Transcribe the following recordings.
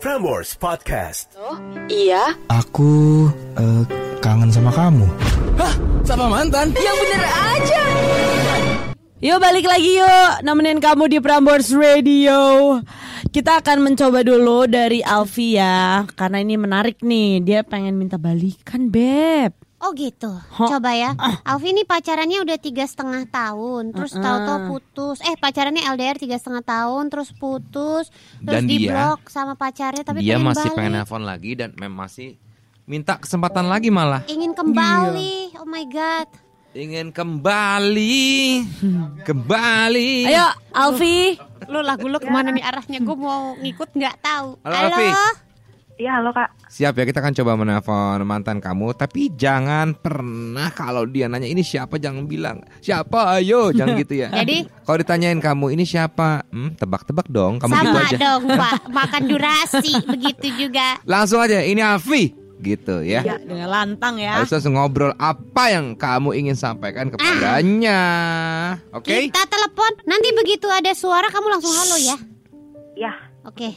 Prambors Podcast. Iya, Aku eh, kangen sama kamu. Sama mantan? yang bener aja. Yuk balik lagi yuk Nemenin kamu di Prambors Radio Kita akan mencoba dulu dari Alfi ya Karena ini menarik nih Dia pengen minta balikan Beb Oh gitu. Ho. Coba ya. Alfi ini pacarannya udah tiga setengah tahun, terus tahu-tahu putus. Eh pacarannya LDR tiga setengah tahun, terus putus, terus Dan dia- diblok sama pacarnya, tapi Dia pengen masih balik. pengen nelfon lagi dan mem masih minta kesempatan lagi malah. Ingin kembali. Oh my god. Ingin kembali, kembali. Ayo Alfi Lo lagu lo ke mana nih arahnya? Gue mau ngikut nggak tahu. Halo, Alfi. Iya, halo Kak. Siap ya kita akan coba menelpon mantan kamu Tapi jangan pernah kalau dia nanya ini siapa jangan bilang Siapa ayo jangan gitu ya Jadi? Kalau ditanyain kamu ini siapa hmm, Tebak-tebak dong kamu gitu Sama aja dong Pak, makan durasi begitu juga. Langsung aja ini Alfi gitu ya Dengan lantang ya Harus langsung ngobrol apa yang kamu ingin sampaikan kepadanya Oke Kita telepon. Nanti begitu ada suara kamu langsung halo ya. Ya, Oke.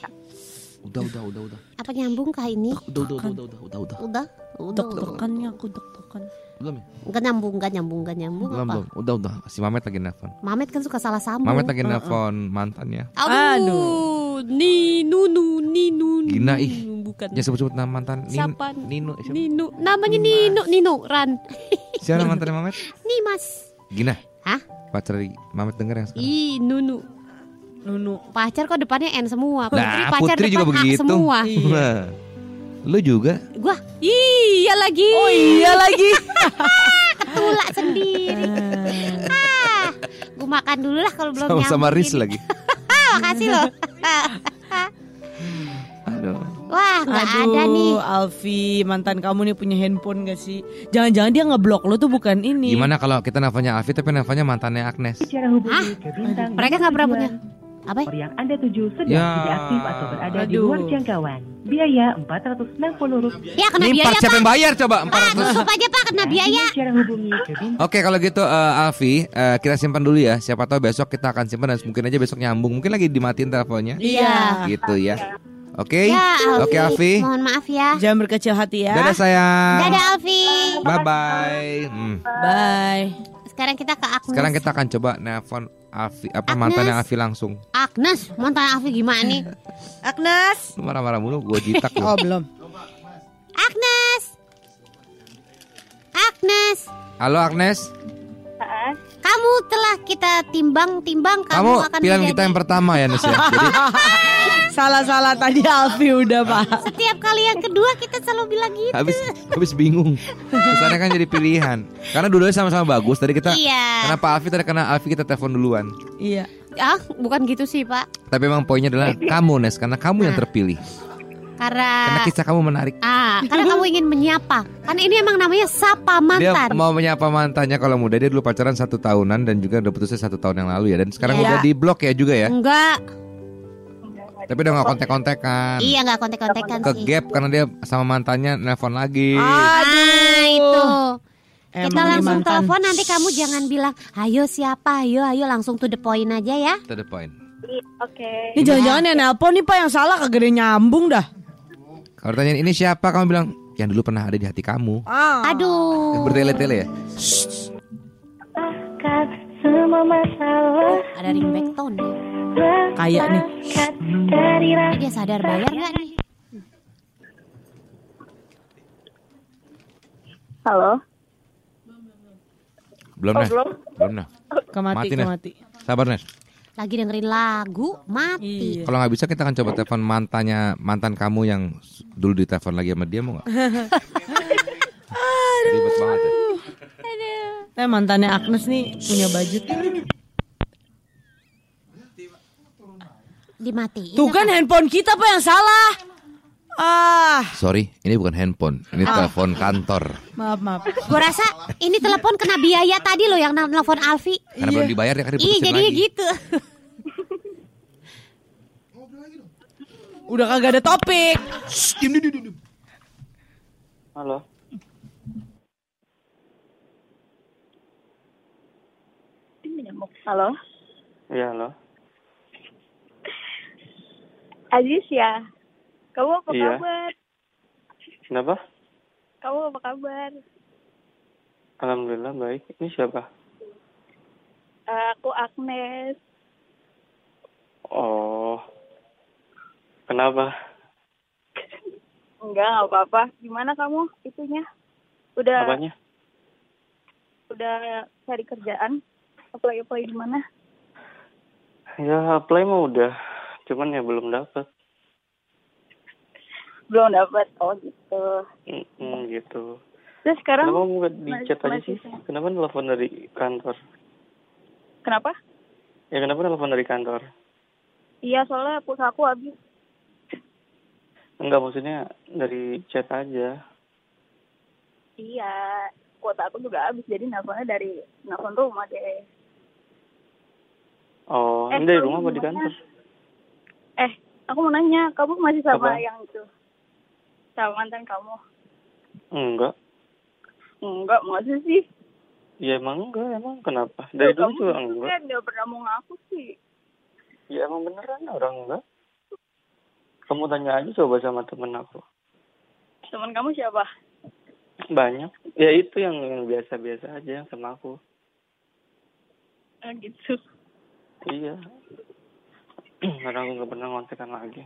Udah udah udah udah Apa nyambung kah ini? Udah udah udah udah udah udah udah Udah? Udah. udah. Deg-degannya aku deg-degan Belum ya? Enggak nyambung, enggak nyambung, enggak nyambung Belum apa? belum Udah udah Si Mamet lagi nelfon Mamet kan suka salah sambung. Mamet lagi nelfon mantannya Aduh, Ninu, Ninu, Gina ih bukan. Jangan sebut-sebut nama mantan Siapa? Nino siapa? Nino, namanya Nino, Nino, Ran. Siapa mantannya Mamet? Nih Mas. Gina Hah? Pacar Mamet denger yang sekarang Ih, Nunu. Nunu Pacar kok depannya N semua. Putri Nah pacar Putri juga begitu semua. Wah. Lu juga Gua, iya lagi. Oh iya lagi Ketulak sendiri. ah, gua makan dulu lah kalau belum nyambung Riz lagi Ah, makasih loh. Aduh Wah, nggak ada nih. Aduh Alfi Mantan kamu nih punya handphone gak sih Jangan-jangan dia ngeblok lo tuh bukan ini Gimana kalau kita nelfonnya Alfi tapi nelfonnya mantannya Agnes bintang Mereka nggak pernah punya. Apa? Nomor yang Anda tuju sedang Ya. tidak aktif atau berada di Aduh. luar jangkauan. Biaya Rp460. Ya kena Ini biaya siapa pak. yang bayar coba Pak, 400 tutup aja pak kena biaya. Cara hubungi ke bintang Oke kalau gitu eh, Alfi eh, kita simpan dulu ya Siapa tahu besok kita akan simpan dan mungkin aja besok nyambung Mungkin lagi dimatiin teleponnya Iya Gitu ya Oke? Ya, Oke Alfi. Mohon maaf ya. Jangan berkecil hati ya. Dadah sayang. Dadah Alfi. Bye bye Hmm. Bye. Sekarang kita ke Agnes. Sekarang kita akan coba nelpon Alfi Apa Agnes. mantannya Alfi langsung. Agnes, mantan Alfi gimana nih? Agnes? Marah-marah mulu gue jitak lu. Oh belum. Agnes. Agnes, Halo Agnes? Kamu telah kita timbang-timbang kamu, Kamu akan pilihan menjadi kita yang pertama ya Nes ya? Jadi Salah-salah tadi Alfi udah pak setiap kali yang kedua kita selalu bilang gitu. habis habis bingung Kesannya kan jadi pilihan Karena dua-duanya sama-sama bagus Tadi kita Iya. Karena Pak Alfi tadi karena Alfi kita telepon duluan Iya Ah, bukan gitu sih, Pak. Tapi memang poinnya adalah kamu Nes Karena kamu yang terpilih Karena Karena kisah kamu menarik Ah, karena kamu ingin menyapa. Karena ini emang namanya sapa Dia mantan. mau menyapa mantannya kalau muda Dia dulu pacaran satu tahunan Dan juga udah putusnya satu tahun yang lalu ya Dan sekarang Iya. udah di blok ya juga ya Enggak. Tapi udah gak kontek-kontekan Iya, enggak kontek-kontekan Ke sih. gap karena dia sama mantannya nelpon lagi Ah, itu. Kita Emang nih langsung mantan. telepon nanti kamu jangan bilang, "Ayo siapa? Ayo, ayo langsung to the point aja ya." To the point Ini jangan-jangan yang nelpon nih pak yang salah kagak ada nyambung dah Kalau tanyain ini siapa kamu bilang Yang dulu pernah ada di hati kamu ah. Aduh. Bertele-tele ya semua masalah Ada ringback tone ya. Kayak nih dari Ini dia sadar bayar nggak nih? Halo. Belum Nes Belum Nes Kemati Mati, Nes. kemati Sabar Nes Lagi dengerin lagu, mati. Iya Kalau nggak bisa kita akan coba telepon mantannya Mantan kamu yang dulu ditelepon lagi sama dia mau nggak? Ribet banget ya Eh mantannya Agnes nih punya budget Dimatiin. Tuh kan handphone kita pak yang salah Ah Sorry ini bukan handphone Ini telepon kantor Maaf maaf Gue rasa ini telepon kena biaya tadi loh yang nelfon Alfi. Karena belum dibayar ya kan diputusin jadinya lagi gitu. Udah kagak ada topik Halo. Halo. Iya, halo. Aziz ya. Kamu apa Iya. kabar? Kenapa? Kamu apa kabar? Alhamdulillah baik. Ini siapa? Eh, aku Agnes. Oh. Kenapa? Enggak, nggak apa-apa. Gimana kamu itunya? Udah Apanya? udah cari kerjaan? Apply apply di mana? Ya apply mah udah. Cuman ya belum dapat. Belum dapat. Oh gitu. Mm, gitu. Terus sekarang Kenapa nggak di chat aja sih? Kenapa telepon dari kantor? kenapa? Ya kenapa telepon dari kantor? Iya, soalnya pulsa aku habis. Enggak maksudnya dari chat aja. Iya, kuota aku juga habis. Jadi nelfonnya dari nelfon rumah deh. Oh, Eh, ini dari rumah apa di kantor? Eh, aku mau nanya, kamu masih sama Apa? yang itu? Sama mantan kamu? Enggak. Enggak, masa sih? Ya emang enggak, emang kenapa? Dari dulu kamu juga enggak. kan nggak pernah mau ngaku sih. Ya emang beneran orang enggak. Kamu tanya aja coba sama temen aku. Teman kamu siapa? Banyak. Ya itu yang yang biasa-biasa aja yang sama aku. Ah, gitu. Iya. Karena aku nggak pernah ngontekan lagi.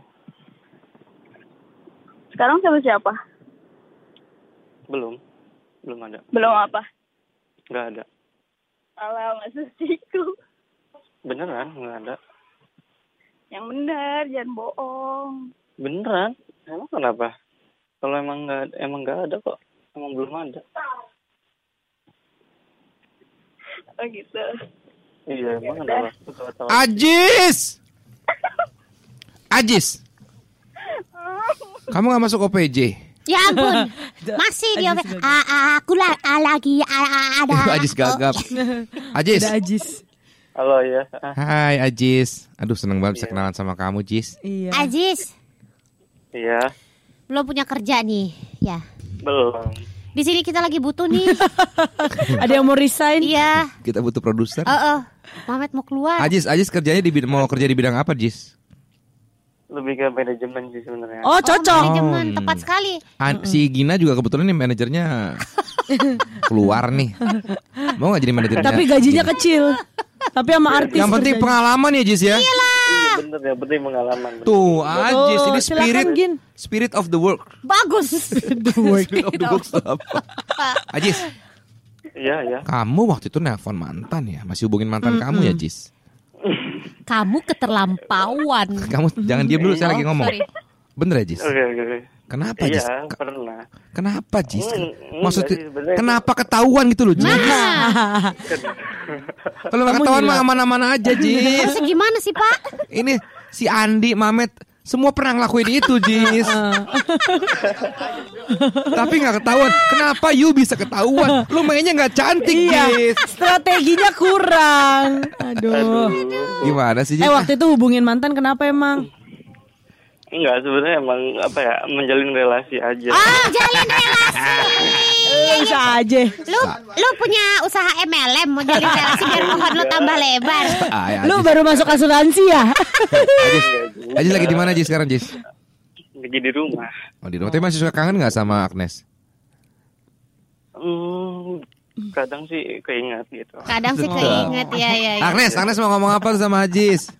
Sekarang sama siapa? Belum. Belum ada. Belum apa? Nggak ada. Alah, masa sih itu? Beneran nggak ada. Yang benar, jangan bohong. Beneran. Emang kenapa? Kalau emang nggak emang nggak ada kok. Emang belum ada. Oh gitu. Iya emang ada. Ajis. Ajis. Kamu nggak masuk OPJ? Ya ampun, masih dia. Ah, ah, aku lah lagi ada. Itu Ajis gagap. Ajis. Ada Ajis. Halo ya. Hai Ajis. Aduh seneng banget bisa kenalan sama kamu Jis. Iya. Ajis, Iya. belum punya kerja nih, ya. Belum. Di sini kita lagi butuh nih. Ada yang mau resign? Iya. Kita butuh produser. Oh, oh. Mamet mau keluar. Ajis, Ajis kerjanya di mau kerja di bidang apa Jis? Lebih ke manajemen sih sebenarnya. Oh Oh, cocok. manajemen Hmm. tepat sekali. An- Si Gina juga kebetulan nih manajernya keluar nih. Mau nggak jadi manajernya? Tapi gajinya kecil. Tapi sama artis. Yang penting kerjanya. pengalaman ya Jis ya. Iya bener ya, penting pengalaman. Tuh Ajis ini silakan, spirit Gin. spirit of the work. Bagus. Spirit of the work apa? Ajis, Iya ya. kamu waktu itu nelpon mantan ya? Masih hubungin mantan kamu ya Jis? Kamu keterlampauan. Kamu jangan diam dulu saya lagi ngomong. sorry. Bener ya Jis? Oke oke oke. Kenapa Jis? Iya Ke- pernah. Kenapa Jis? Maksudnya sih, sebenarnya kenapa ketahuan gitu loh Jis? Nah, Kalau nggak ketahuan mah aman-aman aja Jis. gimana sih Pak? Ini si Andi, Mamet semua pernah ngelakuin itu Jis. Tapi nggak ketahuan. Kenapa you bisa ketahuan? Lu mainnya nggak cantik Iya. Jis. Strateginya kurang. Aduh. Gimana sih Jis? Eh waktu itu hubungin mantan kenapa emang? Enggak sebenarnya emang apa ya menjalin relasi aja. Ah, jalin relasi. Eh, bisa aja. Lu lu punya usaha MLM mau jalin relasi biar pohon lu tambah lebar. Ah, ya, Lu baru masuk asuransi ya? Ajis. Ajis lagi di mana Jis sekarang Jis? Lagi di rumah. Oh di rumah. Tapi masih suka kangen nggak sama Agnes? Hmm, kadang sih keinget gitu. Kadang sih keinget ya ya. ya. Agnes, Agnes mau ngomong apa sama Ajis?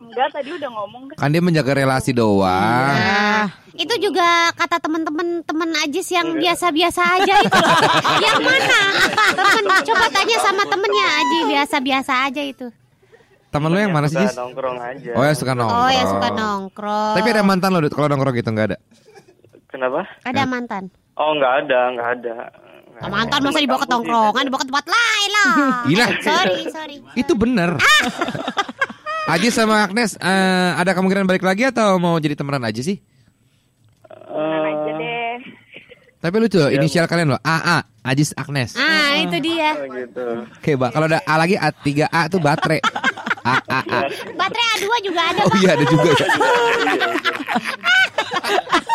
Enggak, tadi udah ngomong kan. Kan dia menjaga relasi doang. Nah, itu juga kata teman-teman teman Ajis yang biasa-biasa aja itu loh. yang mana? Temen, coba tanya sama temennya Aji biasa-biasa aja itu. Temen lu yang mana sih Suka nongkrong aja. Oh ya suka nongkrong. Oh ya suka nongkrong. Tapi ada mantan lo Dut, kalau nongkrong gitu nggak ada? Kenapa? Ada mantan. Oh nggak ada, nggak ada. Ah, ada. mantan masa dibawa ke tongkrongan, dibawa ke tempat lain lah. Gila. Sorry, sorry. Itu bener. Ajis sama Agnes eh, ada kemungkinan balik lagi atau mau jadi temenan aja sih? Temenan aja deh. Tapi lucu, inisial kalian loh AA, Ajis Agnes. Ah, itu dia. Oh gitu. Oke, Mbak. Kalau ada A lagi A3A tuh baterai. Baterai A2 juga ada, Oh Pak. iya ada juga ya.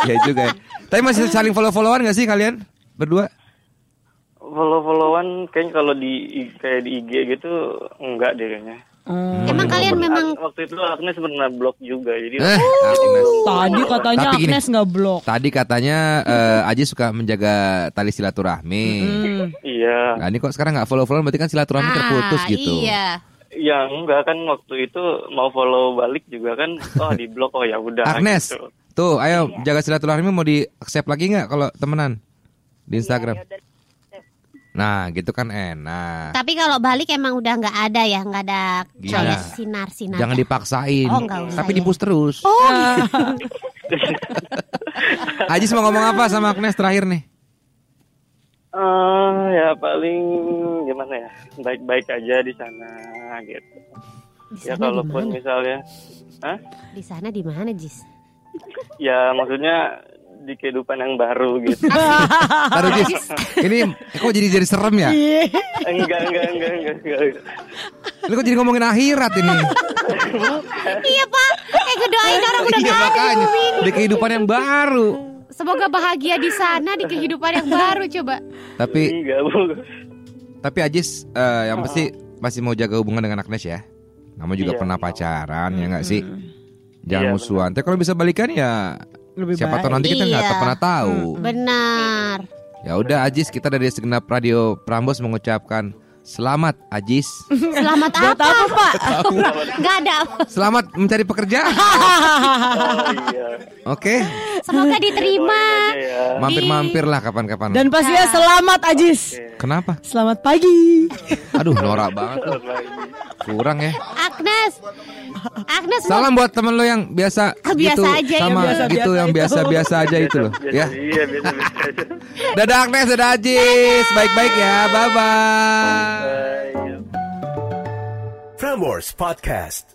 Iya juga. ya. Tapi masih saling follow-followan gak sih kalian berdua? Follow-followan kayaknya kalau di kayak di IG gitu enggak deh kayaknya. Oh. Emang kalian memang Waktu itu Agnes pernah blok juga, jadi Eh, Agnes. Tadi katanya Tapi. Agnes nggak blok. Tadi katanya eh, Aji suka menjaga tali silaturahmi. Hmm. iya. Nah ini kok sekarang nggak follow follow berarti kan silaturahmi terputus Ah, gitu. Iya. Ya enggak kan waktu itu mau follow balik juga kan, oh di blok oh ya udah. Agnes, gitu. tuh ayo jaga silaturahmi mau di accept lagi nggak kalau temenan di Instagram? Ya. Nah gitu kan enak. Tapi kalau balik emang udah nggak ada ya, nggak ada Gila. kayak sinar-sinar. Jangan dipaksain. Oh, nggak usah Tapi ya. dipus terus. Oh, Ajis mau ngomong apa sama Agnes terakhir nih? Eh, ya paling gimana ya, baik-baik aja di sana gitu. di Ya sana kalaupun mana? misalnya, Hah? Di sana di mana, Jis? ya maksudnya di kehidupan yang baru gitu. Taruh Jis. Ini kok jadi jadi serem ya? enggak, enggak, enggak, enggak, enggak. Ini kok jadi ngomongin akhirat ini? iya, Pak. Eh, ngedoain orang udah Iya makanya. Di kehidupan yang baru. Semoga bahagia di sana di kehidupan yang baru coba. Tapi Enggak, tapi Ajis eh, yang pasti masih mau jaga hubungan dengan Agnes ya. Kamu juga Iya. pernah pacaran ya nggak sih? Jangan Iya, musuhan. Tapi kalau bisa balikan ya Lebih siapa tahu nanti kita nggak Iya. pernah tahu. Benar. Ya udah Ajis kita dari segenap radio Prambos mengucapkan selamat Ajis. Selamat apa? apa Pak? Gak ada. Selamat mencari pekerjaan. Oh iya. Oke, Semoga diterima. Mampir-mampir lah kapan-kapan. Dan pastinya selamat Ajis. Kenapa? Selamat pagi. Aduh, norak banget tuh. Kurang ya. Agnes. Agnes Salam buat temen lo yang biasa Ah, biasa gitu aja, yang sama biasa-biasa gitu yang itu. biasa-biasa aja itu loh, Biasa- ya. Iya, biasa-biasa aja. Dadah Agnes, dadah Ajis. Baik-baik ya. Bye bye. Bye. Podcast.